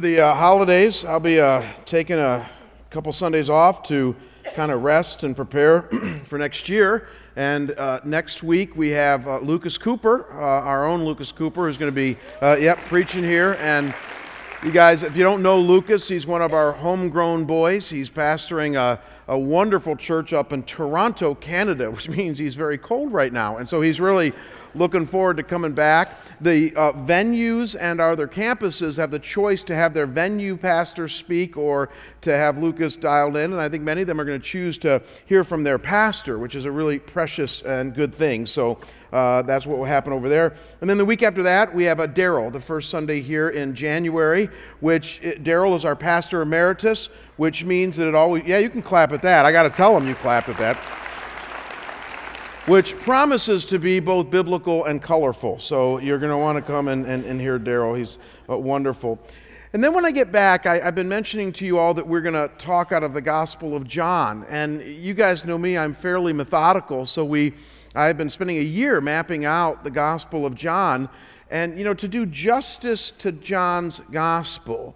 Over the uh, holidays, I'll be uh, taking a couple Sundays off to kind of rest and prepare for next year. And uh, next week we have uh, Lucas Cooper, uh, our own Lucas Cooper, who's going to be, uh, yep, preaching here. And you guys, if you don't know Lucas, he's one of our homegrown boys. He's pastoring a, a wonderful church up in Toronto, Canada, which means he's very cold right now. And so he's really looking forward to coming back. The uh, venues and our other campuses have the choice to have their venue pastor speak or to have Lucas dialed in. And I think many of them are going to choose to hear from their pastor, which is a really precious and good thing. So uh, that's what will happen over there. And then the week after that, we have a Daryl, the first Sunday here in January, which Daryl is our pastor emeritus, which means that it always, yeah, you can clap at that. I got to tell them you clap at that which promises to be both biblical and colorful. So you're going to want to come and, and, and hear Daryl. He's uh, wonderful. And then when I get back, I, have been mentioning to you all that we're going to talk out of the Gospel of John. And you guys know me, I'm fairly methodical. So we, I've been spending a year mapping out the Gospel of John. And, you know, to do justice to John's Gospel,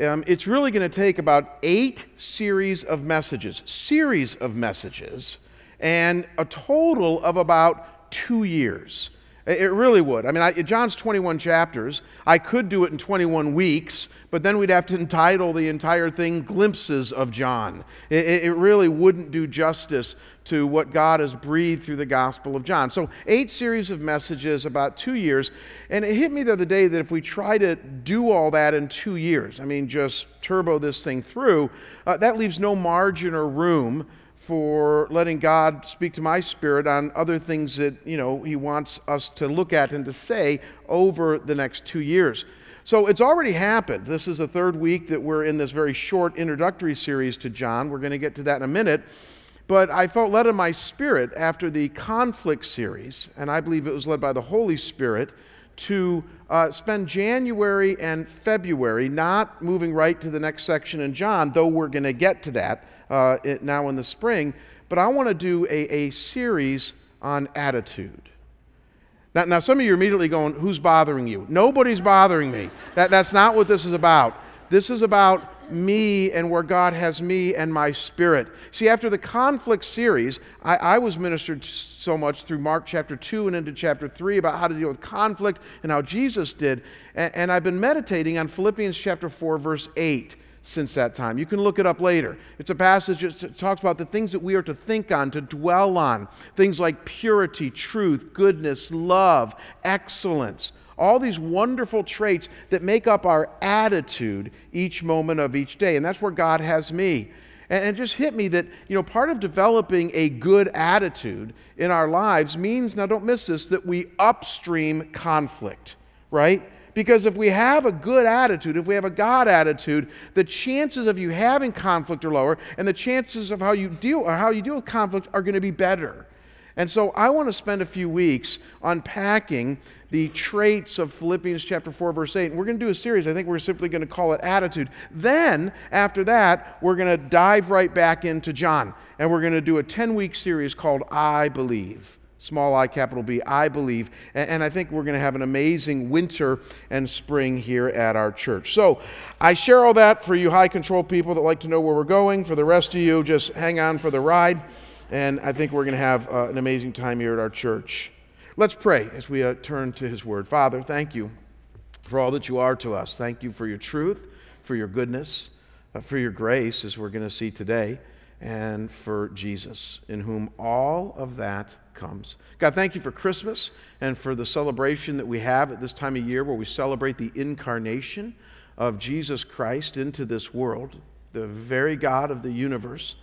um, it's really going to take about eight series of messages, series of messages and a total of about two years. It really would. I mean, I, John's 21 chapters. I could do it in 21 weeks, but then we'd have to entitle the entire thing Glimpses of John. It, it, really wouldn't do justice to what God has breathed through the Gospel of John. So, eight series of messages, about two years. And it hit me the other day that if we try to do all that in two years, I mean, just turbo this thing through, uh, that leaves no margin or room for letting God speak to my spirit on other things that, you know, he wants us to look at and to say over the next 2 years. So it's already happened. This is the third week that we're in this very short introductory series to John. We're going to get to that in a minute. But I felt led in my spirit after the conflict series, and I believe it was led by the Holy Spirit, to uh, spend January and February not moving right to the next section in John, though we're going to get to that uh, it, now in the spring. But I want to do a, a series on attitude. Now, now, some of you are immediately going, Who's bothering you? Nobody's bothering me. That, that's not what this is about. This is about me and where God has me and my spirit. See, after the conflict series, I, I, was ministered so much through Mark chapter 2 and into chapter 3 about how to deal with conflict and how Jesus did. And, and I've been meditating on Philippians chapter 4, verse 8 since that time. You can look it up later. It's a passage that talks about the things that we are to think on, to dwell on. Things like purity, truth, goodness, love, excellence all these wonderful traits that make up our attitude each moment of each day. And that's where God has me. And it just hit me that, you know, part of developing a good attitude in our lives means, now don't miss this, that we upstream conflict, right? Because if we have a good attitude, if we have a God attitude, the chances of you having conflict are lower, and the chances of how you deal or how you deal with conflict are going to be better. And so I want to spend a few weeks unpacking the traits of Philippians chapter 4, verse 8. And we're going to do a series. I think we're simply going to call it Attitude. Then, after that, we're going to dive right back into John. And we're going to do a 10 week series called I Believe. Small I, capital B, I believe. And I think we're going to have an amazing winter and spring here at our church. So I share all that for you high control people that like to know where we're going. For the rest of you, just hang on for the ride. And I think we're going to have uh, an amazing time here at our church. Let's pray as we uh, turn to His Word. Father, thank you for all that you are to us. Thank you for your truth, for your goodness, uh, for your grace, as we're going to see today, and for Jesus, in whom all of that comes. God, thank you for Christmas and for the celebration that we have at this time of year where we celebrate the incarnation of Jesus Christ into this world, the very God of the universe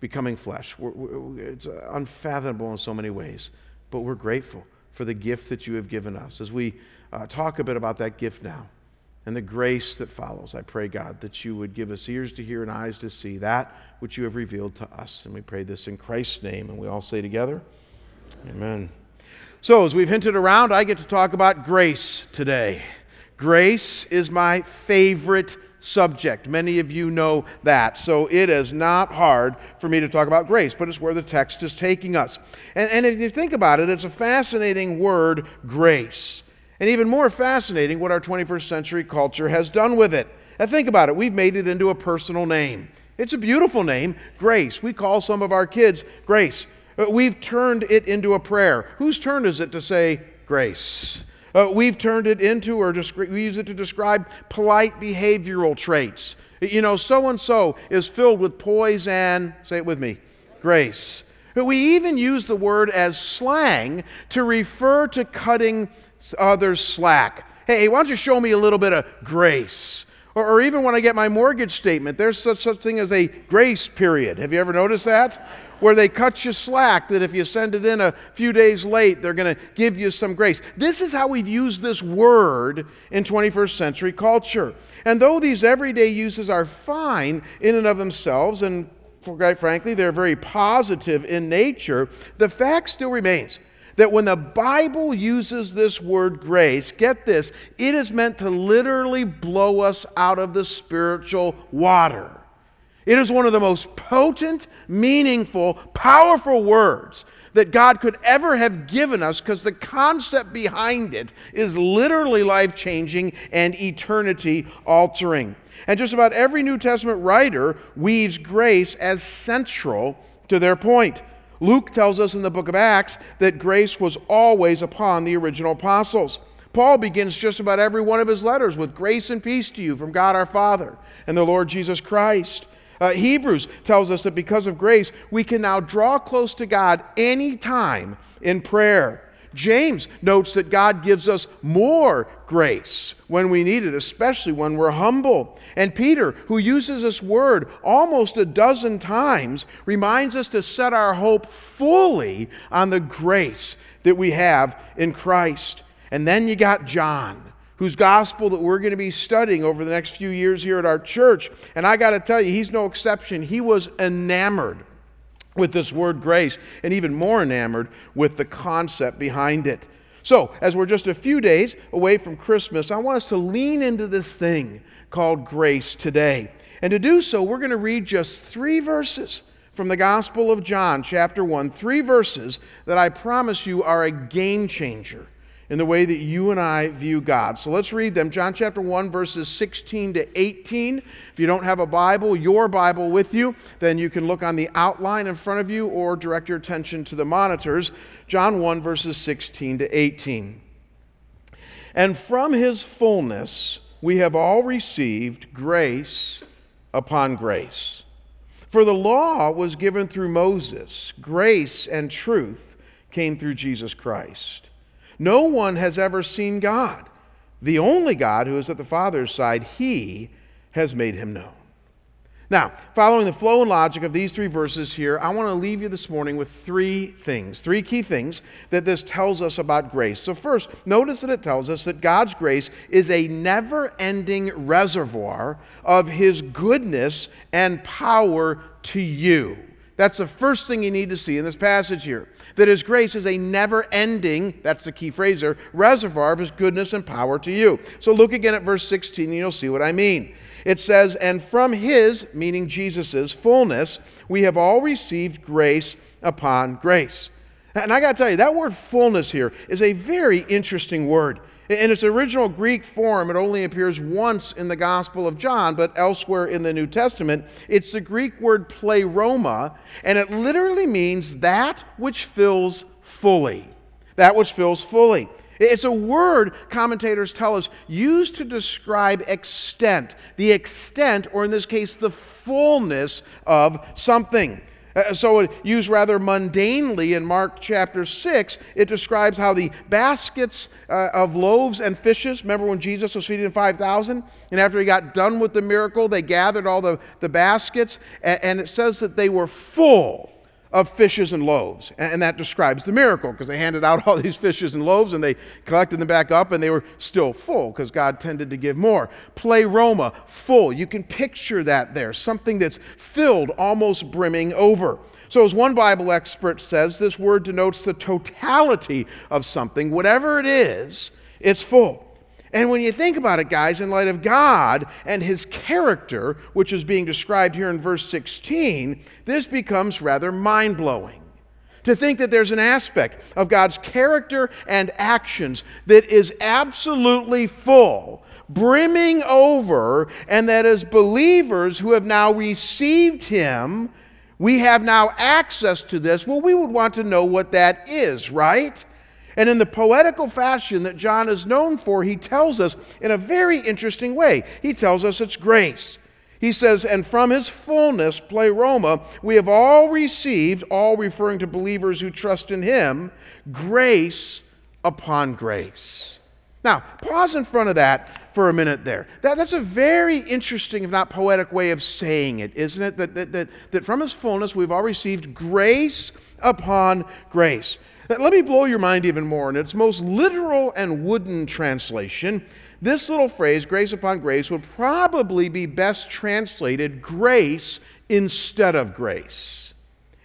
becoming flesh. We're, we're, it's unfathomable in so many ways but we're grateful for the gift that you have given us. As we uh, talk a bit about that gift now and the grace that follows, I pray, God, that you would give us ears to hear and eyes to see that which you have revealed to us. And we pray this in Christ's name. And we all say together, Amen. So, as we've hinted around, I get to talk about grace today. Grace is my favorite subject. Many of you know that. So it is not hard for me to talk about grace, but it's where the text is taking us. And, and if you think about it, it's a fascinating word, grace. and even more fascinating, what our 21st century culture has done with it. Now, think about it. We've made it into a personal name. It's a beautiful name, Grace. We call some of our kids Grace. Uh, we've turned it into a prayer. Whose turn is it to say grace? Uh, we've turned it into, or we use it to describe polite behavioral traits. You know, so and so is filled with poise and, say it with me, grace. We even use the word as slang to refer to cutting others slack. Hey, why don't you show me a little bit of grace? Or, or even when I get my mortgage statement, there's such, such thing as a grace period. Have you ever noticed that? Where they cut you slack, that if you send it in a few days late, they're going to give you some grace. This is how we've used this word in 21st century culture. And though these everyday uses are fine in and of themselves, and quite frankly, they're very positive in nature, the fact still remains that when the Bible uses this word grace, get this, it is meant to literally blow us out of the spiritual water. It is one of the most potent, meaningful, powerful words that God could ever have given us because the concept behind it is literally life changing and eternity altering. And just about every New Testament writer weaves grace as central to their point. Luke tells us in the book of Acts that grace was always upon the original apostles. Paul begins just about every one of his letters with grace and peace to you from God our Father and the Lord Jesus Christ. Uh, Hebrews tells us that because of grace, we can now draw close to God anytime in prayer. James notes that God gives us more grace when we need it, especially when we're humble. And Peter, who uses this word almost a dozen times, reminds us to set our hope fully on the grace that we have in Christ. And then you got John whose gospel that we're going to be studying over the next few years here at our church. And I got to tell you, he's no exception. He was enamored with this word grace and even more enamored with the concept behind it. So, as we're just a few days away from Christmas, I want us to lean into this thing called grace today. And to do so, we're going to read just three verses from the Gospel of John, chapter 1, three verses that I promise you are a game changer in the way that you and I view God. So let's read them. John chapter 1, verses 16 to 18. If you don't have a Bible, your Bible with you, then you can look on the outline in front of you or direct your attention to the monitors. John 1, verses 16 to 18. And from his fullness we have all received grace upon grace. For the law was given through Moses, grace and truth came through Jesus Christ. No one has ever seen God. The only God who is at the Father's side, he has made him known. Now, following the flow and logic of these three verses here, I want to leave you this morning with three things, three key things that this tells us about grace. So, first, notice that it tells us that God's grace is a never ending reservoir of His goodness and power to you. That's the first thing you need to see in this passage here. That His grace is a never ending, that's the key phrase there, reservoir of His goodness and power to you. So look again at verse 16 and you'll see what I mean. It says, And from His, meaning Jesus' fullness, we have all received grace upon grace. And I got to tell you, that word fullness here is a very interesting word. In its original Greek form, it only appears once in the Gospel of John, but elsewhere in the New Testament. It's the Greek word pleroma, and it literally means that which fills fully. That which fills fully. It's a word, commentators tell us, used to describe extent, the extent, or in this case, the fullness of something. Uh, so, used rather mundanely in Mark chapter 6, it describes how the baskets uh, of loaves and fishes, remember when Jesus was feeding 5,000? And after he got done with the miracle, they gathered all the, the baskets, and, and it says that they were full of fishes and loaves. And that describes the miracle because they handed out all these fishes and loaves and they collected them back up and they were still full because God tended to give more. Pleroma, full. You can picture that there, something that's filled, almost brimming over. So, as one Bible expert says, this word denotes the totality of something. Whatever it is, it's full. And when you think about it, guys, in light of God and his character, which is being described here in verse 16, this becomes rather mind blowing. To think that there's an aspect of God's character and actions that is absolutely full, brimming over, and that as believers who have now received Him, we have now access to this. Well, we would want to know what that is, right? And in the poetical fashion that John is known for, he tells us in a very interesting way. He tells us it's grace. He says, and from his fullness, pleroma, we have all received, all referring to believers who trust in him, grace upon grace. Now, pause in front of that for a minute there. That, that's a very interesting, if not poetic, way of saying it, isn't it? That, that, that, that from his fullness, we've all received grace upon grace. Let me blow your mind even more. In its most literal and wooden translation, this little phrase, grace upon grace, would probably be best translated grace instead of grace.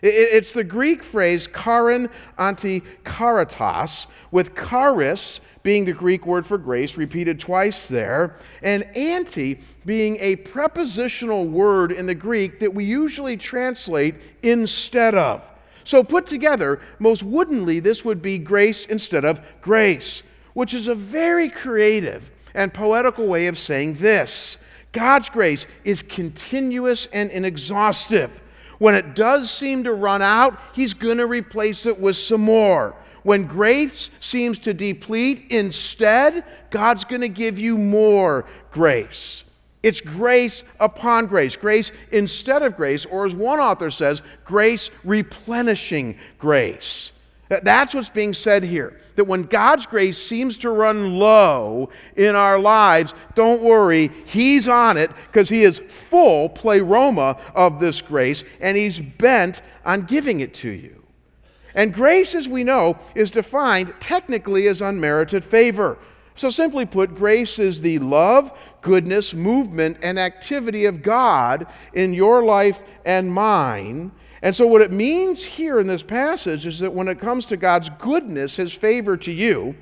It's the Greek phrase charin anti charitos, with charis being the Greek word for grace, repeated twice there, and anti being a prepositional word in the Greek that we usually translate instead of. So, put together, most woodenly, this would be grace instead of grace, which is a very creative and poetical way of saying this God's grace is continuous and inexhaustive. When it does seem to run out, He's going to replace it with some more. When grace seems to deplete, instead, God's going to give you more grace. It's grace upon grace, grace instead of grace, or as one author says, grace replenishing grace. That's what's being said here. That when God's grace seems to run low in our lives, don't worry, He's on it because He is full pleroma of this grace and He's bent on giving it to you. And grace, as we know, is defined technically as unmerited favor. So, simply put, grace is the love, goodness, movement, and activity of God in your life and mine. And so, what it means here in this passage is that when it comes to God's goodness, His favor to you,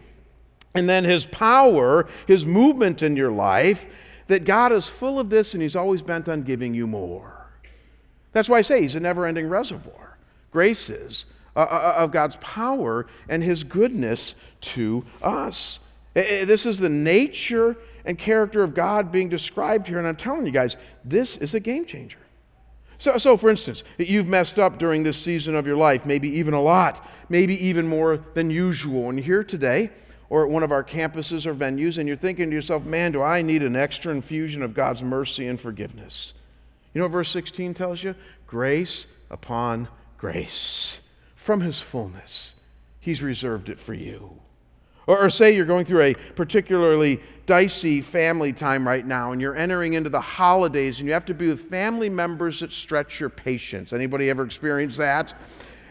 and then His power, His movement in your life, that God is full of this and He's always bent on giving you more. That's why I say He's a never ending reservoir. Grace is uh, uh, uh, of God's power and His goodness to us. This is the nature and character of God being described here. And I'm telling you guys, this is a game changer. So, so, for instance, you've messed up during this season of your life, maybe even a lot, maybe even more than usual. And here today or at one of our campuses or venues, and you're thinking to yourself, man, do I need an extra infusion of God's mercy and forgiveness? You know what verse 16 tells you? Grace upon grace. From his fullness, he's reserved it for you. Or, or, say you're going through a particularly dicey family time right now and you're entering into the holidays and you have to be with family members that stretch your patience. Anybody ever experienced that?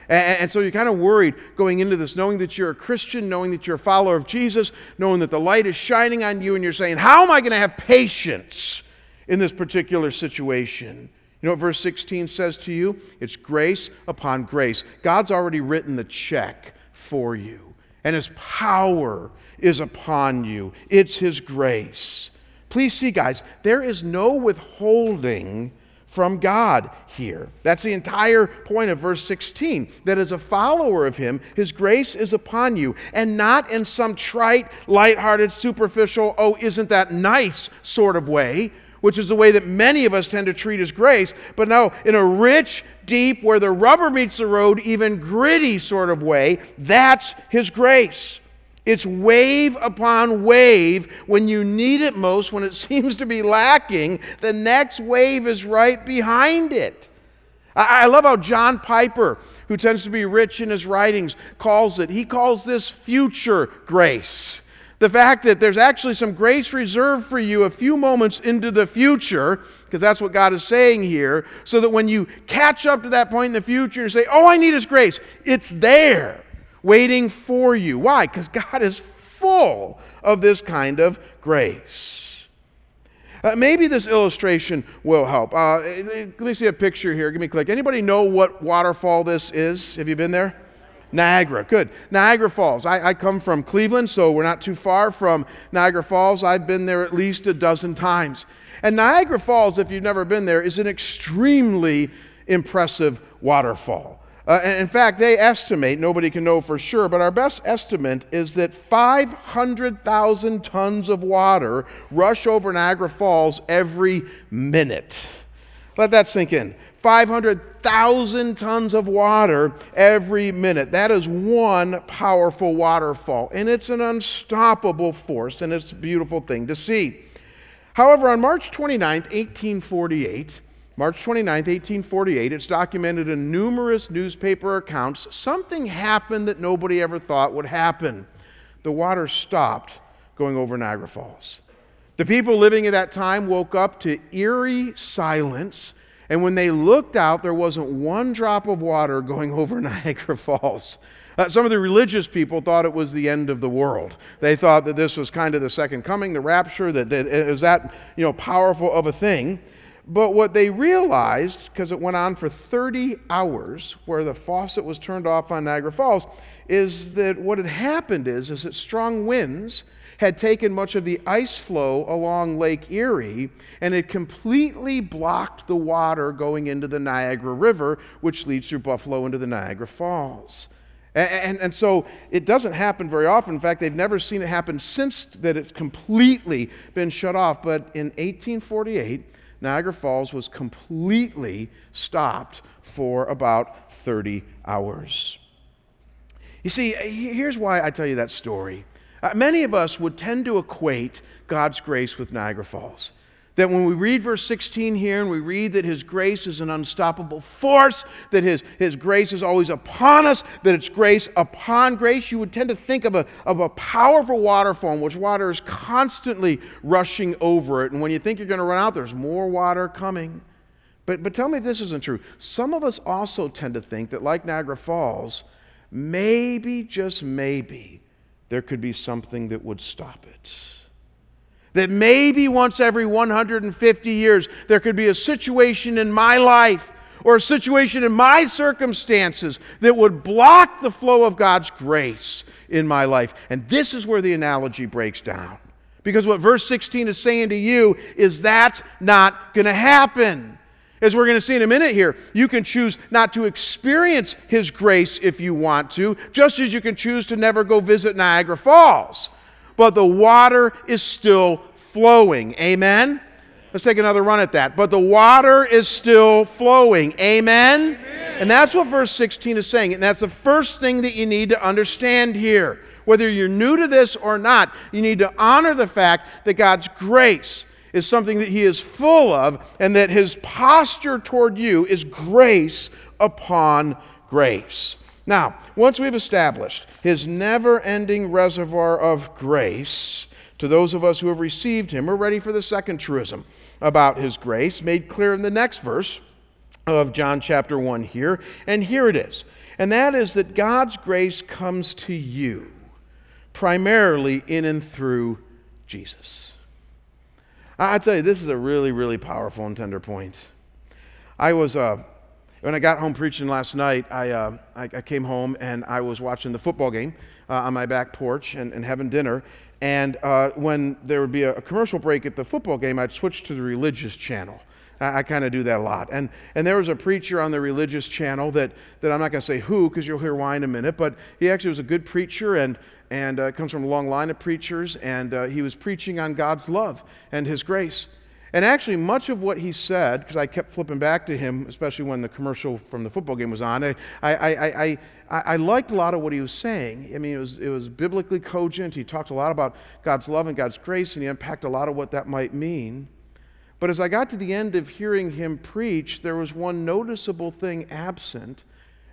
And, so you're kind of worried going into this, knowing that you're a Christian, knowing that you're a follower of Jesus, knowing that the light is shining on you, and you're saying, How am I going to have patience in this particular situation? You know what verse 16 says to you? It's grace upon grace. God's already written the check for you and his power is upon you. It's his grace. Please see, guys, there is no withholding from God here. That's the entire point of verse 16. That as a follower of Him, His grace is upon you, and not in some trite, lighthearted, superficial, oh, isn't that nice sort of way, which is the way that many of us tend to treat His grace, but no, in a rich, deep, where the rubber meets the road, even gritty sort of way. That's His grace. It's wave upon wave when you need it most, when it seems to be lacking, the next wave is right behind it. I love how John Piper, who tends to be rich in his writings, calls it. He calls this future grace. The fact that there's actually some grace reserved for you a few moments into the future, because that's what God is saying here, so that when you catch up to that point in the future and say, Oh, I need His grace, it's there waiting for you. Why? Because God is full of this kind of grace. Uh, maybe this illustration will help. Uh, let me see a picture here. Give me a click. Anybody know what waterfall this is? Have you been there? Niagara, good. Niagara Falls. I, I, come from Cleveland, so we're not too far from Niagara Falls. I've been there at least a dozen times. And Niagara Falls, if you've never been there, is an extremely impressive waterfall. Uh, in fact, they estimate, nobody can know for sure, but our best estimate is that 500,000 tons of water rush over Niagara Falls every minute. Let that sink in. 500,000 tons of water every minute. That is one powerful waterfall, and it's an unstoppable force, and it's a beautiful thing to see. However, on March 29, 1848, March 29, 1848, it's documented in numerous newspaper accounts, something happened that nobody ever thought would happen. The water stopped going over Niagara Falls. The people living at that time woke up to eerie silence, and when they looked out, there wasn't one drop of water going over Niagara Falls. Uh, some of the religious people thought it was the end of the world. They thought that this was kind of the second coming, the rapture, that, that it was that you know, powerful of a thing. But what they realized, because it went on for 30 hours, where the faucet was turned off on Niagara Falls, is that what had happened is, is that strong winds had taken much of the ice flow along Lake Erie and it completely blocked the water going into the Niagara River, which leads through Buffalo into the Niagara Falls. And, and, and, so it doesn't happen very often. In fact, they've never seen it happen since that it's completely been shut off. But in 1848, Niagara Falls was completely stopped for about 30 hours. You see, here's why I tell you that story. Uh, many of us would tend to equate God's grace with Niagara Falls. That when we read verse 16 here and we read that His grace is an unstoppable force, that His, His grace is always upon us, that it's grace upon grace, you would tend to think of a, of a powerful waterfall in which water is constantly rushing over it. And when you think you're going to run out, there's more water coming. But, but tell me if this isn't true. Some of us also tend to think that, like Niagara Falls, maybe, just maybe, there could be something that would stop it. That maybe once every 150 years there could be a situation in my life or a situation in my circumstances that would block the flow of God's grace in my life. And this is where the analogy breaks down. Because what verse 16 is saying to you is that's not going to happen. As we're going to see in a minute here, you can choose not to experience His grace if you want to, just as you can choose to never go visit Niagara Falls but the water is still flowing. Amen? Let's take another run at that. But the water is still flowing. Amen? Amen? And that's what verse 16 is saying. And that's the first thing that you need to understand here. Whether you're new to this or not, you need to honor the fact that God's grace is something that He is full of, and that His posture toward you is grace upon grace. Now, once we've established his never ending reservoir of grace to those of us who have received him, we're ready for the second truism about his grace, made clear in the next verse of John chapter 1 here. And here it is. And that is that God's grace comes to you primarily in and through Jesus. I tell you, this is a really, really powerful and tender point. I was uh, when I got home preaching last night, I, uh, I, I, came home and I was watching the football game uh, on my back porch and, and having dinner. And uh, when there would be a, a, commercial break at the football game, I'd switch to the religious channel. I, kind of do that a lot. And, and there was a preacher on the religious channel that, that I'm not going to say who because you'll hear why in a minute, but he actually was a good preacher and, and uh, comes from a long line of preachers. And uh, he was preaching on God's love and his grace. And actually, much of what he said, because I kept flipping back to him, especially when the commercial from the football game was on, I, I, I, I, I liked a lot of what he was saying. I mean, it was, it was biblically cogent. He talked a lot about God's love and God's grace, and he unpacked a lot of what that might mean. But as I got to the end of hearing him preach, there was one noticeable thing absent,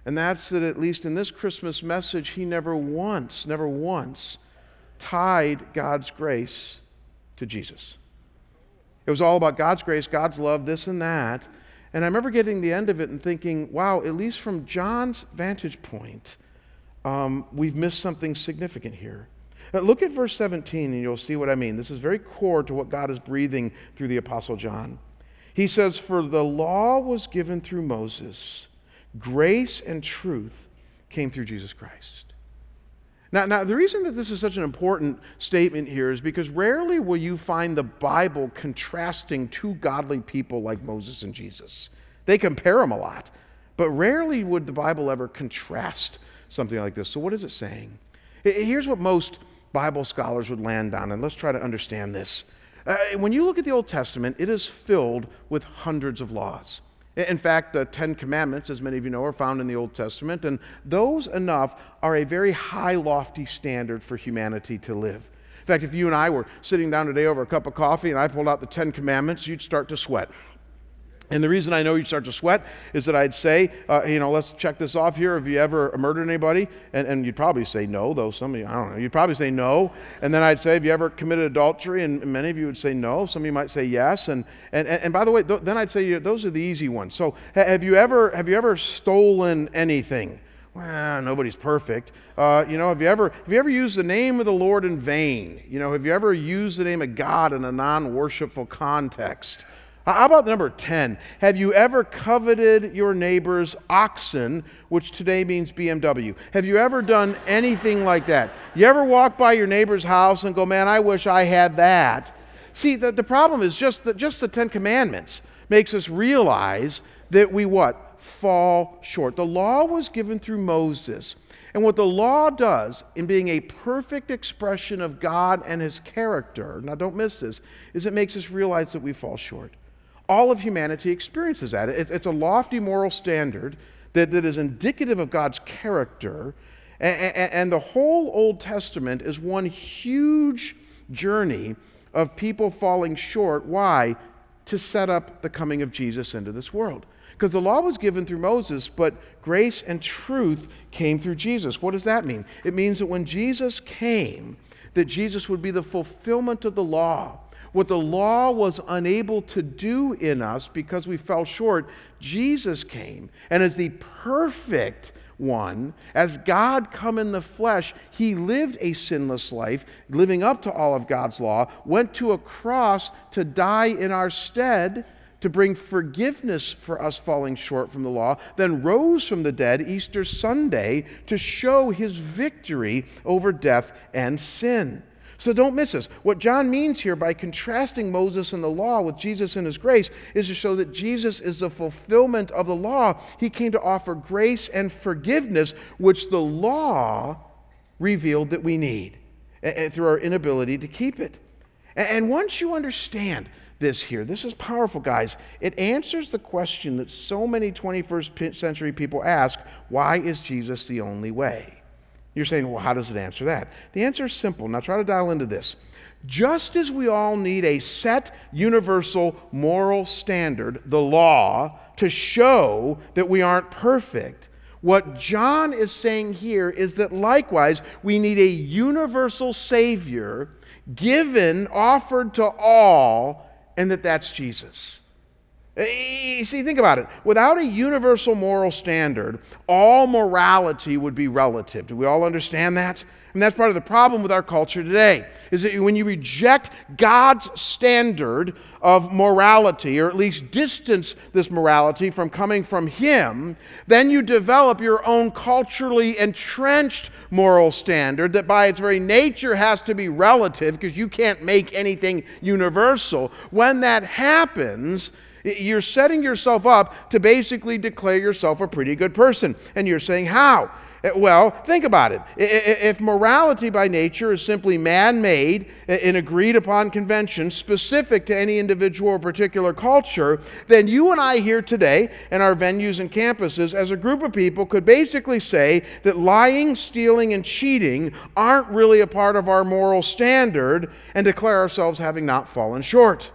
and that's that at least in this Christmas message, he never once, never once tied God's grace to Jesus. It was all about God's grace, God's love, this and that. And I remember getting the end of it and thinking, wow, at least from John's vantage point, um, we've missed something significant here. Now, look at verse 17 and you'll see what I mean. This is very core to what God is breathing through the Apostle John. He says, For the law was given through Moses, grace and truth came through Jesus Christ. Now, now, the reason that this is such an important statement here is because rarely will you find the Bible contrasting two godly people like Moses and Jesus. They compare them a lot. But rarely would the Bible ever contrast something like this. So, what is it saying? Here's what most Bible scholars would land on, and let's try to understand this. Uh, when you look at the Old Testament, it is filled with hundreds of laws. In fact, the Ten Commandments, as many of you know, are found in the Old Testament, and those enough are a very high, lofty standard for humanity to live. In fact, if you and I were sitting down today over a cup of coffee and I pulled out the Ten Commandments, you'd start to sweat. And the reason I know you start to sweat is that I'd say, uh, you know, let's check this off here. Have you ever murdered anybody? And, and you'd probably say no, though some of you, I don't know, you'd probably say no. And then I'd say, have you ever committed adultery? And many of you would say no. Some of you might say yes. And, and, and by the way, th- then I'd say those are the easy ones. So have you ever, have you ever stolen anything? Well, nobody's perfect. Uh, you know, have you ever have you ever used the name of the Lord in vain? You know, have you ever used the name of God in a non-worshipful context? How about the number 10? Have you ever coveted your neighbor's oxen, which today means BMW? Have you ever done anything like that? You ever walk by your neighbor's house and go, man, I wish I had that? See, the, the problem is just the, just the Ten Commandments makes us realize that we what? Fall short. The law was given through Moses. And what the law does in being a perfect expression of God and his character, now don't miss this, is it makes us realize that we fall short all of humanity experiences that. It, it's a lofty moral standard that, that is indicative of God's character. And, and, and the whole Old Testament is one huge journey of people falling short. Why? To set up the coming of Jesus into this world. Because the law was given through Moses, but grace and truth came through Jesus. What does that mean? It means that when Jesus came, that Jesus would be the fulfillment of the law what the law was unable to do in us because we fell short, Jesus came. And as the perfect one, as God come in the flesh, he lived a sinless life, living up to all of God's law, went to a cross to die in our stead to bring forgiveness for us falling short from the law, then rose from the dead Easter Sunday to show his victory over death and sin. So don't miss this. What John means here by contrasting Moses and the law with Jesus and his grace is to show that Jesus is the fulfillment of the law. He came to offer grace and forgiveness, which the law revealed that we need through our inability to keep it. And once you understand this here, this is powerful, guys. It answers the question that so many 21st century people ask why is Jesus the only way? You're saying, well, how does it answer that? The answer is simple. Now try to dial into this. Just as we all need a set universal moral standard, the law, to show that we aren't perfect, what John is saying here is that likewise we need a universal Savior given, offered to all, and that that's Jesus. Eh, see, think about it. Without a universal moral standard, all morality would be relative. Do we all understand that? And that's part of the problem with our culture today. Is that when you reject God's standard of morality, or at least distance this morality from coming from Him, then you develop your own culturally entrenched moral standard that by its very nature has to be relative because you can't make anything universal. When that happens, you're setting yourself up to basically declare yourself a pretty good person. And you're saying, How? Eh, well, think about it. If morality by nature is simply man made and agreed upon conventions specific to any individual or particular culture, then you and I here today in our venues and campuses, as a group of people, could basically say that lying, stealing, and cheating aren't really a part of our moral standard and declare ourselves having not fallen short.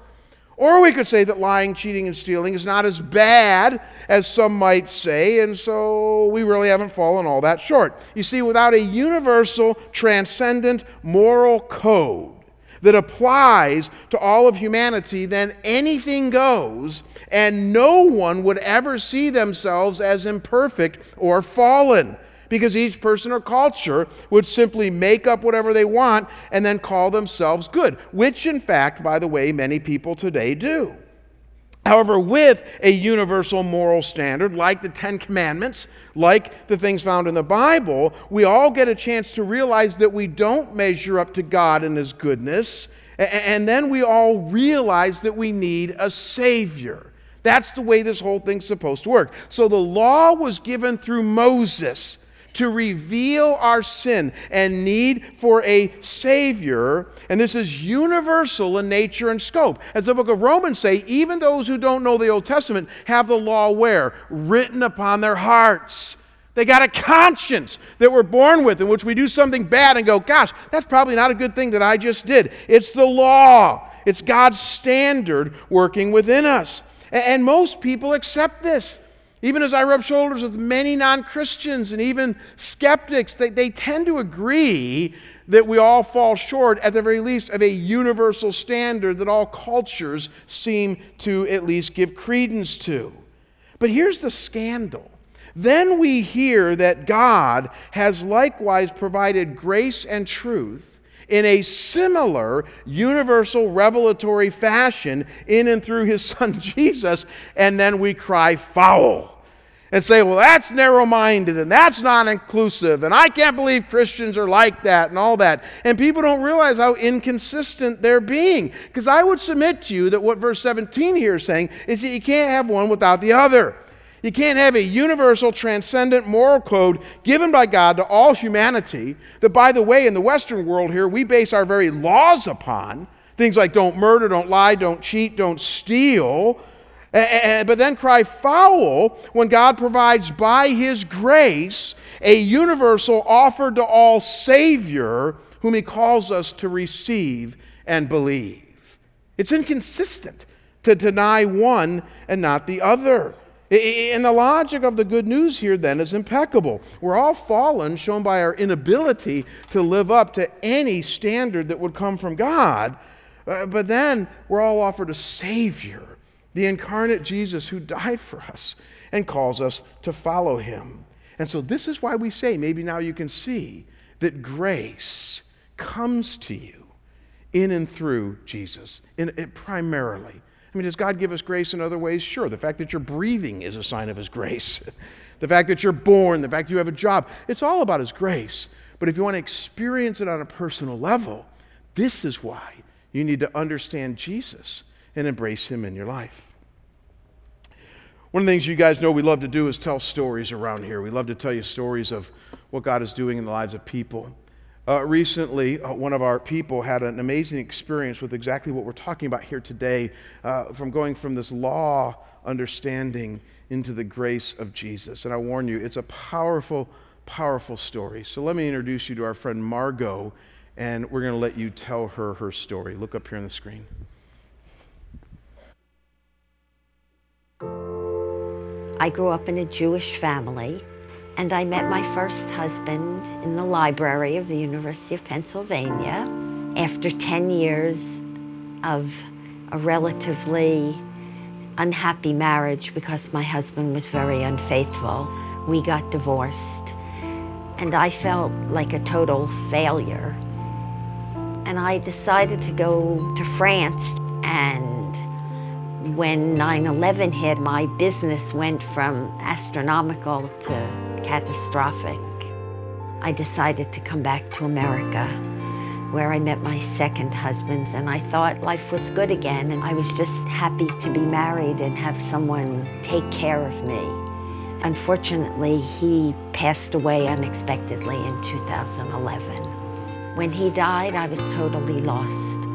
Or we could say that lying, cheating, and stealing is not as bad as some might say, and so we really haven't fallen all that short. You see, without a universal, transcendent moral code that applies to all of humanity, then anything goes, and no one would ever see themselves as imperfect or fallen because each person or culture would simply make up whatever they want and then call themselves good, which, in fact, by the way, many people today do. However, with a universal moral standard like the Ten Commandments, like the things found in the Bible, we all get a chance to realize that we don't measure up to God and His goodness. And then we all realize that we need a Savior That's the way this whole thing's supposed to work. So the law was given through Moses to reveal our sin and need for a Savior. And this is universal in nature and scope. As the book of Romans say, even those who don't know the Old Testament have the law where? Written upon their hearts. They got a conscience that we're born with in which we do something bad and go, gosh, that's probably not a good thing that I just did. It's the law, it's God's standard working within us. And most people accept this. Even as I rub shoulders with many non Christians and even skeptics, they, they tend to agree that we all fall short, at the very least, of a universal standard that all cultures seem to at least give credence to. But here's the scandal. Then we hear that God has likewise provided grace and truth in a similar universal revelatory fashion in and through his son Jesus, and then we cry foul and say, well, that's narrow minded and that's non inclusive, and I can't believe Christians are like that and all that. And people don't realize how inconsistent they're being. Because I would submit to you that what verse 17 here is saying is that you can't have one without the other. You can't have a universal, transcendent moral code given by God to all humanity that, by the way, in the Western world here, we base our very laws upon. Things like don't murder, don't lie, don't cheat, don't steal Eh, eh, eh, but then cry foul when God provides by His grace a universal offer to all Savior whom He calls us to receive and believe. It's inconsistent to deny one and not the other. And the logic of the good news here then is impeccable. We're all fallen, shown by our inability to live up to any standard that would come from God. Uh, but then we're all offered a Savior the incarnate Jesus who died for us and calls us to follow him. And so, this is why we say, maybe now you can see that grace comes to you in and through Jesus, in, primarily. I mean, does God give us grace in other ways? Sure. The fact that you're breathing is a sign of His grace. the fact that you're born, the fact that you have a job, it's all about His grace. But if you want to experience it on a personal level, this is why you need to understand Jesus and embrace Him in your life. One of the things you guys know we love to do is tell stories around here. We love to tell you stories of what God is doing in the lives of people. Uh, recently, uh, one of our people had an amazing experience with exactly what we're talking about here today uh, from going from this law understanding into the grace of Jesus. And I warn you, it's a powerful, powerful story. So let me introduce you to our friend Margot, and we're going to let you tell her her story. Look up here on the screen. I grew up in a Jewish family, and I met my first husband in the library of the University of Pennsylvania after 10 years of a relatively unhappy marriage because my husband was very unfaithful. We got divorced, and I felt like a total failure. And I decided to go to France and when 9 11 hit, my business went from astronomical to catastrophic. I decided to come back to America, where I met my second husband, and I thought life was good again, and I was just happy to be married and have someone take care of me. Unfortunately, he passed away unexpectedly in 2011. When he died, I was totally lost.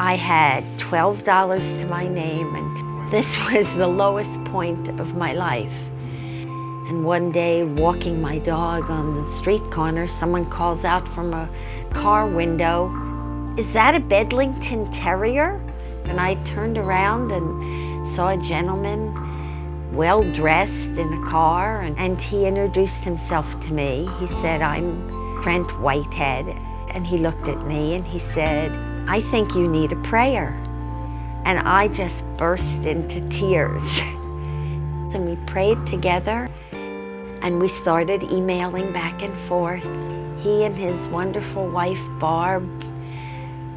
I had $12 to my name, and this was the lowest point of my life. And one day, walking my dog on the street corner, someone calls out from a car window, Is that a Bedlington Terrier? And I turned around and saw a gentleman well dressed in a car, and, and he introduced himself to me. He said, I'm Trent Whitehead. And he looked at me and he said, I think you need a prayer. And I just burst into tears. and we prayed together and we started emailing back and forth. He and his wonderful wife, Barb,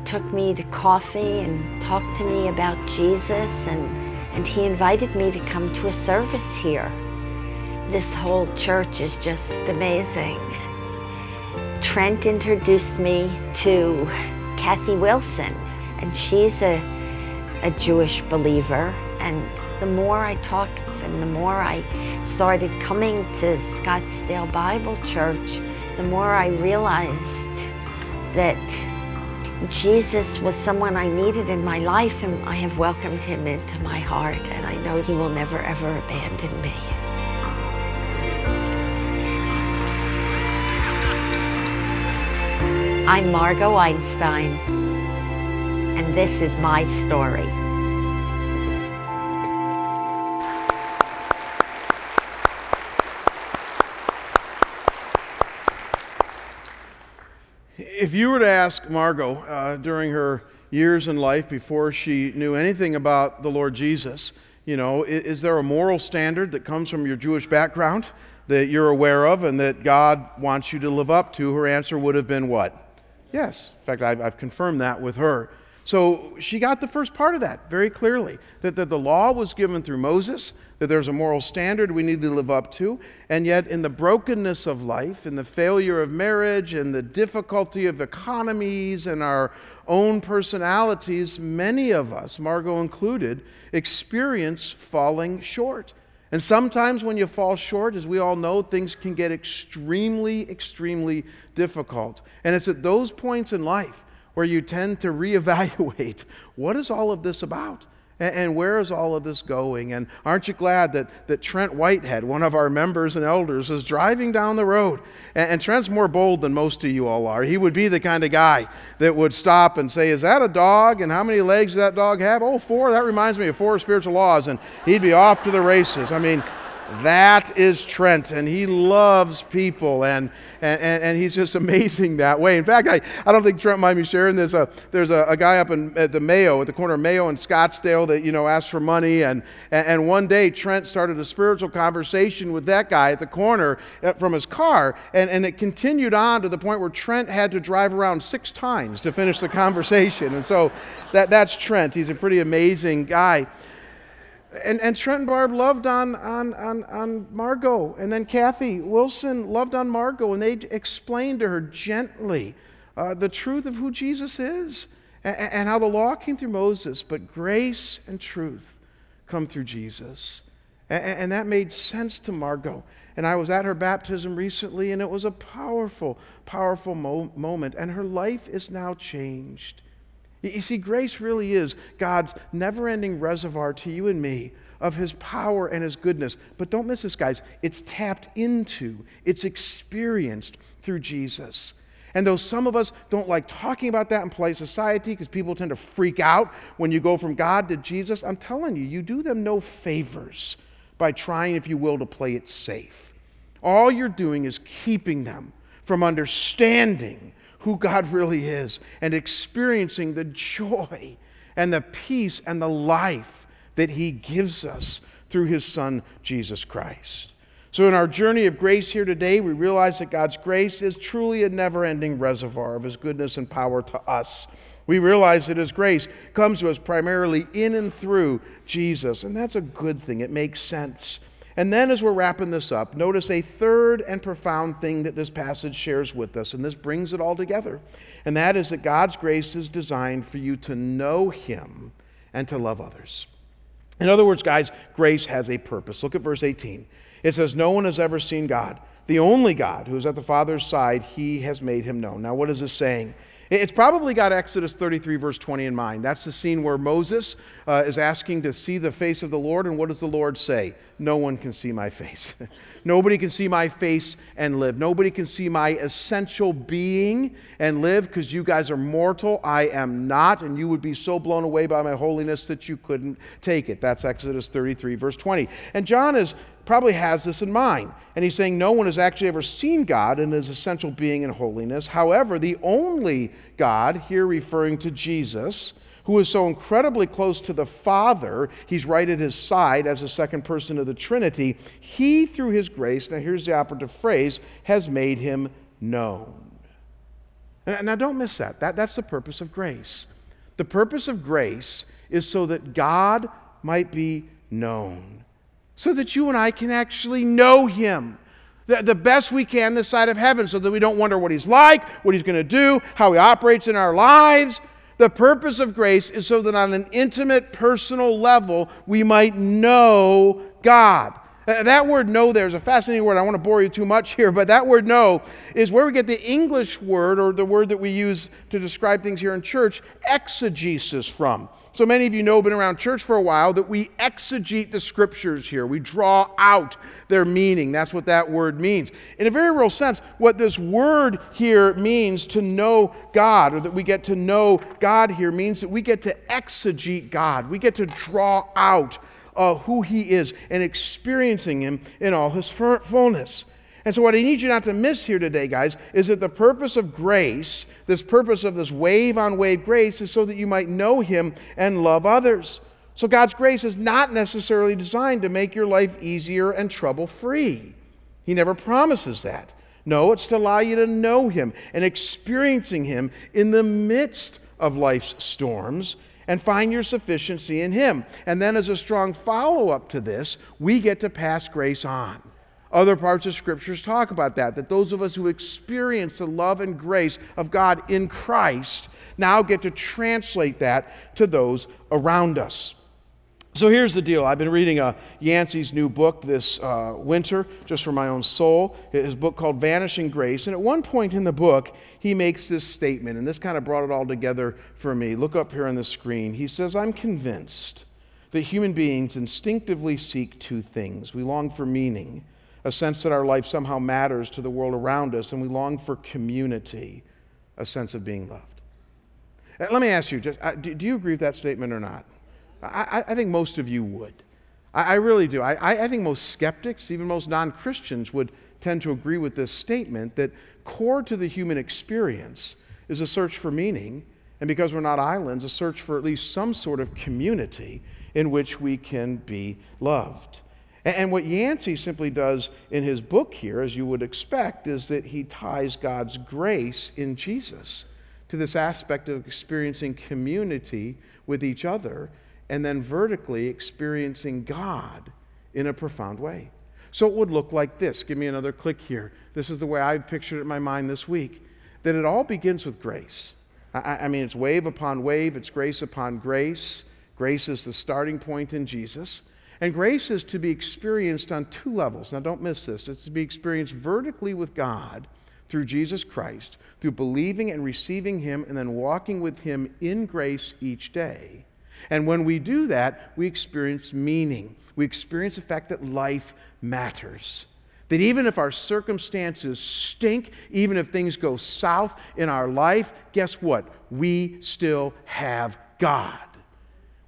took me to coffee and talked to me about Jesus, and, and he invited me to come to a service here. This whole church is just amazing. Trent introduced me to Kathy Wilson, and she's a, a Jewish believer. And the more I talked and the more I started coming to Scottsdale Bible Church, the more I realized that Jesus was someone I needed in my life, and I have welcomed him into my heart, and I know he will never ever abandon me. I'm Margot Einstein, and this is my story. If you were to ask Margot uh, during her years in life before she knew anything about the Lord Jesus, you know, is, is there a moral standard that comes from your Jewish background that you're aware of and that God wants you to live up to? Her answer would have been what? Yes. In fact, I've, I've confirmed that with her. So she got the first part of that very clearly that, that the law was given through Moses, that there's a moral standard we need to live up to, and yet in the brokenness of life, in the failure of marriage, and the difficulty of economies and our own personalities, many of us, Margot included, experience falling short. And sometimes when you fall short, as we all know, things can get extremely, extremely difficult. And it's at those points in life where you tend to reevaluate what is all of this about? And, where is all of this going? And aren't you glad that, that Trent Whitehead, one of our members and elders, is driving down the road? And, and Trent's more bold than most of you all are. He would be the kind of guy that would stop and say, Is that a dog? And how many legs does that dog have? Oh, four. That reminds me of four spiritual laws. And he'd be off to the races. I mean, that is Trent, and he loves people, and, and, and, he's just amazing that way. In fact, I, I don't think Trent might be sharing this. Uh, there's a, a, guy up in, at the Mayo, at the corner of Mayo and Scottsdale, that, you know, asked for money, and, and one day Trent started a spiritual conversation with that guy at the corner uh, from his car, and, and it continued on to the point where Trent had to drive around six times to finish the conversation. And so that, that's Trent. He's a pretty amazing guy. And, and Trent and Barb loved on, on, on, on Margot. And then Kathy Wilson loved on Margot. And they explained to her gently uh, the truth of who Jesus is and, and how the law came through Moses, but grace and truth come through Jesus. And, and that made sense to Margot. And I was at her baptism recently, and it was a powerful, powerful mo- moment. And her life is now changed. You see, grace really is God's never ending reservoir to you and me of his power and his goodness. But don't miss this, guys. It's tapped into, it's experienced through Jesus. And though some of us don't like talking about that in polite society because people tend to freak out when you go from God to Jesus, I'm telling you, you do them no favors by trying, if you will, to play it safe. All you're doing is keeping them from understanding who God really is and experiencing the joy and the peace and the life that He gives us through His Son, Jesus Christ. So, in our journey of grace here today, we realize that God's grace is truly a never ending reservoir of His goodness and power to us. We realize that His grace comes to us primarily in and through Jesus, and that's a good thing. It makes sense. And then, as we're wrapping this up, notice a third and profound thing that this passage shares with us, and this brings it all together. And that is that God's grace is designed for you to know Him and to love others. In other words, guys, grace has a purpose. Look at verse 18. It says, No one has ever seen God. The only God who is at the Father's side, He has made Him known. Now, what is this saying? It's probably got Exodus 33, verse 20 in mind. That's the scene where Moses uh, is asking to see the face of the Lord, and what does the Lord say? No one can see my face. Nobody can see my face and live. Nobody can see my essential being and live because you guys are mortal. I am not, and you would be so blown away by my holiness that you couldn't take it. That's Exodus 33, verse 20. And John is probably has this in mind. And he's saying no one has actually ever seen God in his essential being and holiness. However, the only God, here referring to Jesus, who is so incredibly close to the Father, he's right at his side as a second person of the Trinity, he, through his grace, now here's the operative phrase, has made him known. Now, don't miss that. that. That's the purpose of grace. The purpose of grace is so that God might be known so that you and I can actually know Him the, best we can this side of heaven so that we don't wonder what He's like, what He's going to do, how He operates in our lives. The purpose of grace is so that on an intimate, personal level, we might know God. That word know there is a fascinating word. I want to bore you too much here, but that word know is where we get the English word or the word that we use to describe things here in church, exegesis from. So many of you know, been around church for a while, that we exegete the scriptures here. We draw out their meaning. That's what that word means. In a very real sense, what this word here means to know God, or that we get to know God here, means that we get to exegete God. We get to draw out uh, who He is and experiencing Him in all His fullness. And so, what I need you not to miss here today, guys, is that the purpose of grace, this purpose of this wave on wave grace, is so that you might know Him and love others. So, God's grace is not necessarily designed to make your life easier and trouble free. He never promises that. No, it's to allow you to know Him and experiencing Him in the midst of life's storms and find your sufficiency in Him. And then, as a strong follow up to this, we get to pass grace on. Other parts of scriptures talk about that, that those of us who experience the love and grace of God in Christ now get to translate that to those around us. So here's the deal. I've been reading uh, Yancey's new book this uh, winter, just for my own soul, his book called Vanishing Grace. And at one point in the book, he makes this statement, and this kind of brought it all together for me. Look up here on the screen. He says, I'm convinced that human beings instinctively seek two things we long for meaning a sense that our life somehow matters to the world around us, and we long for community, a sense of being loved. Uh, let me ask you, just, uh, do, you agree with that statement or not? I, I think most of you would. I, I really do. I, I think most skeptics, even most non Christians, would tend to agree with this statement that core to the human experience is a search for meaning, and because we're not islands, a search for at least some sort of community in which we can be loved. And what Yancey simply does in his book here, as you would expect, is that he ties God's grace in Jesus to this aspect of experiencing community with each other and then vertically experiencing God in a profound way. So it would look like this. Give me another click here. This is the way I've pictured it in my mind this week that it all begins with grace. I, I mean, it's wave upon wave, it's grace upon grace. Grace is the starting point in Jesus. And grace is to be experienced on two levels. Now, don't miss this. It's to be experienced vertically with God through Jesus Christ, through believing and receiving Him, and then walking with Him in grace each day. And when we do that, we experience meaning. We experience the fact that life matters. That even if our circumstances stink, even if things go south in our life, guess what? We still have God.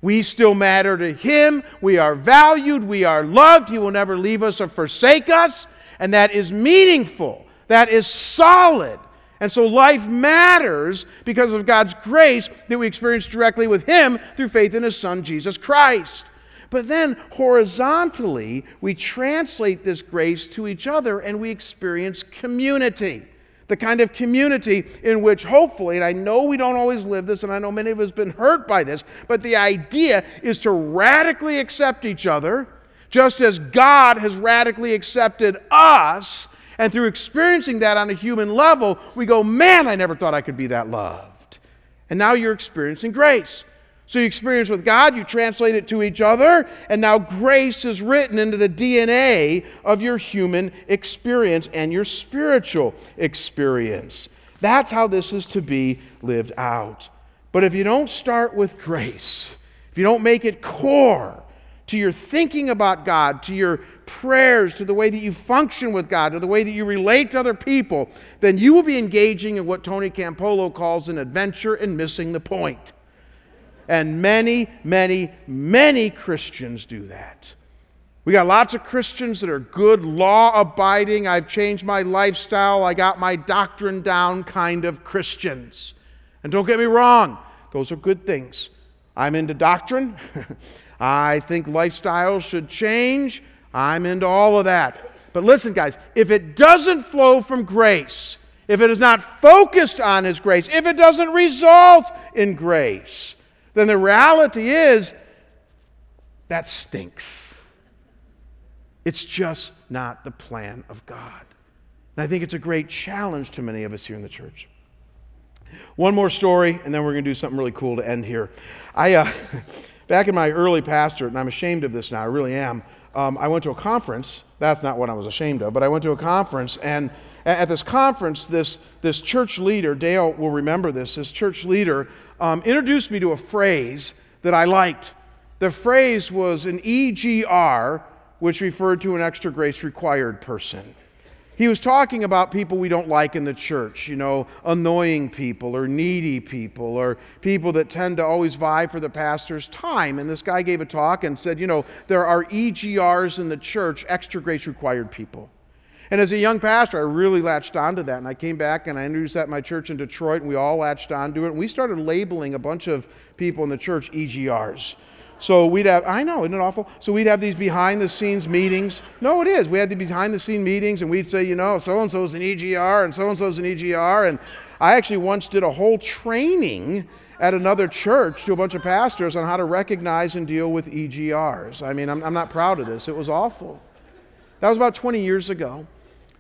We still matter to Him. We are valued. We are loved. He will never leave us or forsake us. And that is meaningful. That is solid. And so life matters because of God's grace that we experience directly with Him through faith in His Son, Jesus Christ. But then horizontally, we translate this grace to each other and we experience community the kind of community in which hopefully, and I know we don't always live this, and I know many of us have been hurt by this, but the idea is to radically accept each other, just as God has radically accepted us. And through experiencing that on a human level, we go, man, I never thought I could be that loved. And now you're experiencing grace. So you experience with God, you translate it to each other, and now grace is written into the DNA of your human experience and your spiritual experience. That's how this is to be lived out. But if you don't start with grace, if you don't make it core to your thinking about God, to your prayers, to the way that you function with God, to the way that you relate to other people, then you will be engaging in what Tony Campolo calls an adventure and missing the point. And many, many, many Christians do that. We got lots of Christians that are good, law abiding, I've changed my lifestyle, I got my doctrine down kind of Christians. And don't get me wrong, those are good things. I'm into doctrine. I think lifestyles should change. I'm into all of that. But listen, guys, if it doesn't flow from grace, if it is not focused on His grace, if it doesn't result in grace, then the reality is that stinks. It's just not the plan of God. And I think it's a great challenge to many of us here in the church. One more story, and then we're going to do something really cool to end here. I, uh, back in my early pastorate, and I'm ashamed of this now, I really am. Um, I went to a conference. That's not what I was ashamed of, but I went to a conference, and at this conference, this, this church leader, Dale will remember this, this church leader um, introduced me to a phrase that I liked. The phrase was an EGR, which referred to an extra grace required person. He was talking about people we don't like in the church, you know, annoying people or needy people or people that tend to always vie for the pastor's time. And this guy gave a talk and said, you know, there are EGRs in the church, extra grace required people. And as a young pastor, I really latched onto that. And I came back and I introduced that in my church in Detroit, and we all latched onto it. And we started labeling a bunch of people in the church EGRs. So we'd have, I know, isn't it awful? So we'd have these behind the scenes meetings. No, it is. We had the behind the scene meetings, and we'd say, you know, so and so's an EGR, and so and so's an EGR. And I actually once did a whole training at another church to a bunch of pastors on how to recognize and deal with EGRs. I mean, I'm, I'm not proud of this. It was awful. That was about 20 years ago.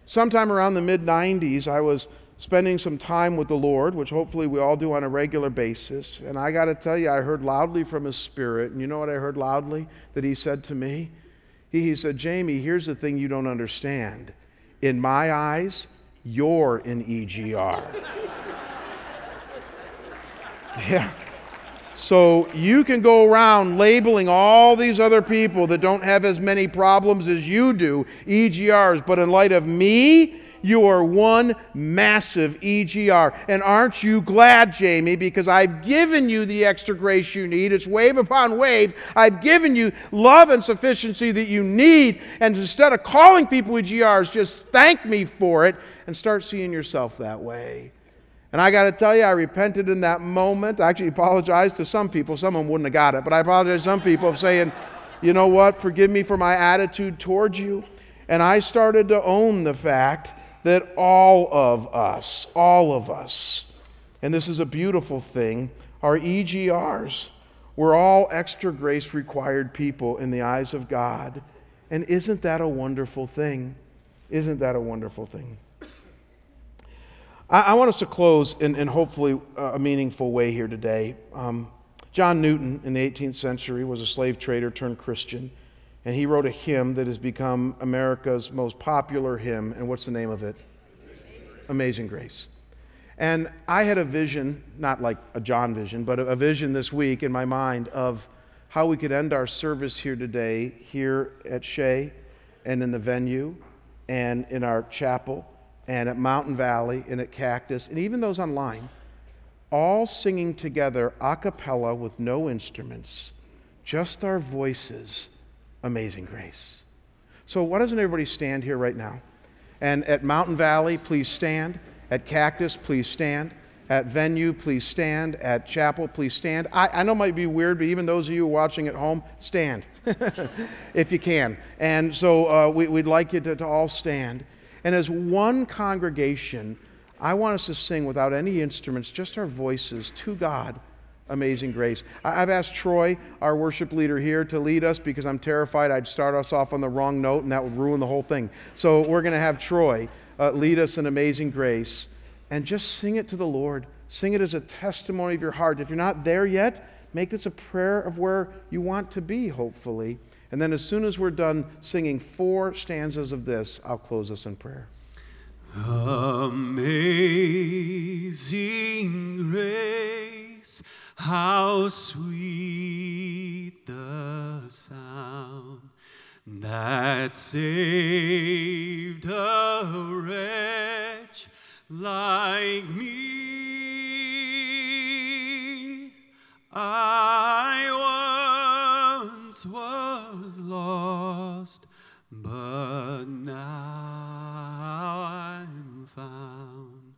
Sometime around the mid 90s, I was spending some time with the Lord, which hopefully we all do on a regular basis. And I got to tell you, I heard loudly from His Spirit. And you know what I heard loudly that He said to me? He, he said, Jamie, here's the thing you don't understand. In my eyes, you're an EGR. yeah. So you can go around labeling all these other people that don't have as many problems as you do, EGRs, but in light of me, you are one massive EGR. And aren't you glad, Jamie? Because I've given you the extra grace you need. It's wave upon wave. I've given you love and sufficiency that you need. And instead of calling people EGRs, just thank me for it and start seeing yourself that way. And I got to tell you, I repented in that moment. I actually apologized to some people. Some of them wouldn't have got it, but I apologized to some people of saying, you know what, forgive me for my attitude towards you. And I started to own the fact that all of us, all of us, and this is a beautiful thing, are EGRs. We're all extra grace required people in the eyes of God. And isn't that a wonderful thing? Isn't that a wonderful thing? I, I want us to close in, in hopefully a meaningful way here today. Um, John Newton in the 18th century was a slave trader turned Christian, and he wrote a hymn that has become America's most popular hymn. And what's the name of it? Amazing Grace. And I had a vision, not like a John vision, but a vision this week in my mind of how we could end our service here today, here at Shea and in the venue and in our chapel and at Mountain Valley and at Cactus, and even those online, all singing together a cappella with no instruments, just our voices, Amazing Grace. So, why doesn't everybody stand here right now? And at Mountain Valley, please stand. At Cactus, please stand. At venue, please stand. At chapel, please stand. I, I know it might be weird, but even those of you watching at home, stand if you can. And so uh, we, would like you to, to all stand. And as one congregation, I want us to sing without any instruments, just our voices to God. Amazing grace. I've asked Troy, our worship leader here, to lead us because I'm terrified I'd start us off on the wrong note and that would ruin the whole thing. So we're going to have Troy uh, lead us in amazing grace and just sing it to the Lord. Sing it as a testimony of your heart. If you're not there yet, make this a prayer of where you want to be, hopefully. And then, as soon as we're done singing four stanzas of this, I'll close us in prayer. Amazing grace, how sweet the sound that saved a wretch like me. I was lost, but now I'm found.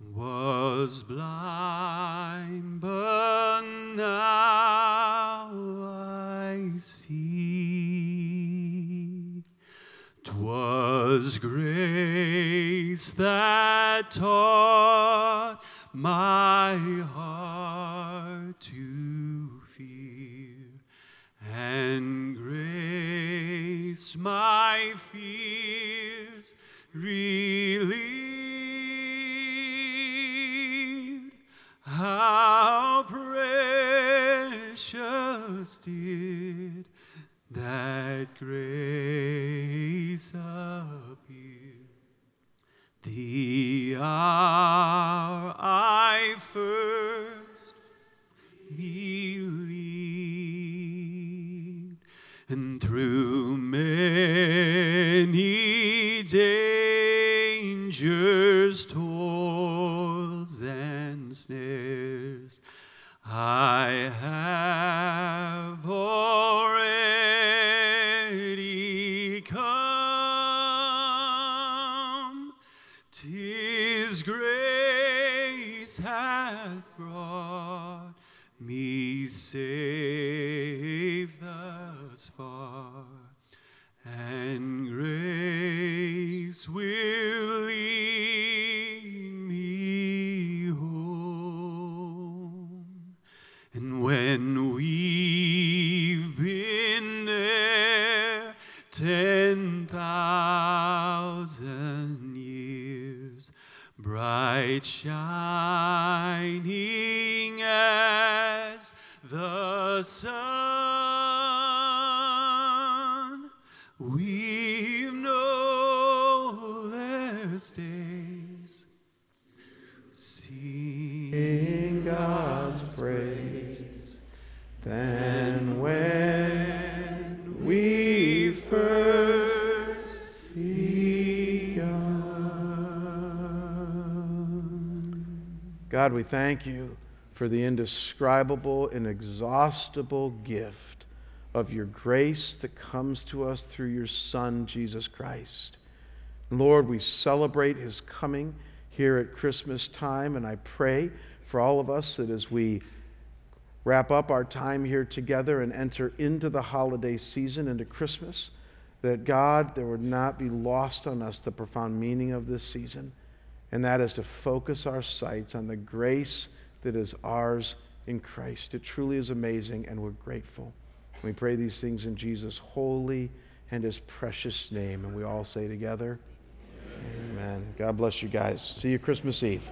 Was blind, but now I see. Twas grace that taught my heart to and grace my fears relieved. How precious did that grace appear the hour I first. I the sun, we've no less days. Sing God's praise than when we first begun. God, we thank you for the indescribable, inexhaustible gift of your grace that comes to us through your Son, Jesus Christ. Lord, we celebrate his coming here at Christmas time, and I pray for all of us that as we wrap up our time here together and enter into the holiday season, into Christmas, that God, there would not be lost on us the profound meaning of this season, and that is to focus our sights on the grace that is ours in Christ. It truly is amazing, and we're grateful. We pray these things in Jesus' holy and his precious name, and we all say together, Amen. God bless you guys. See you Christmas Eve.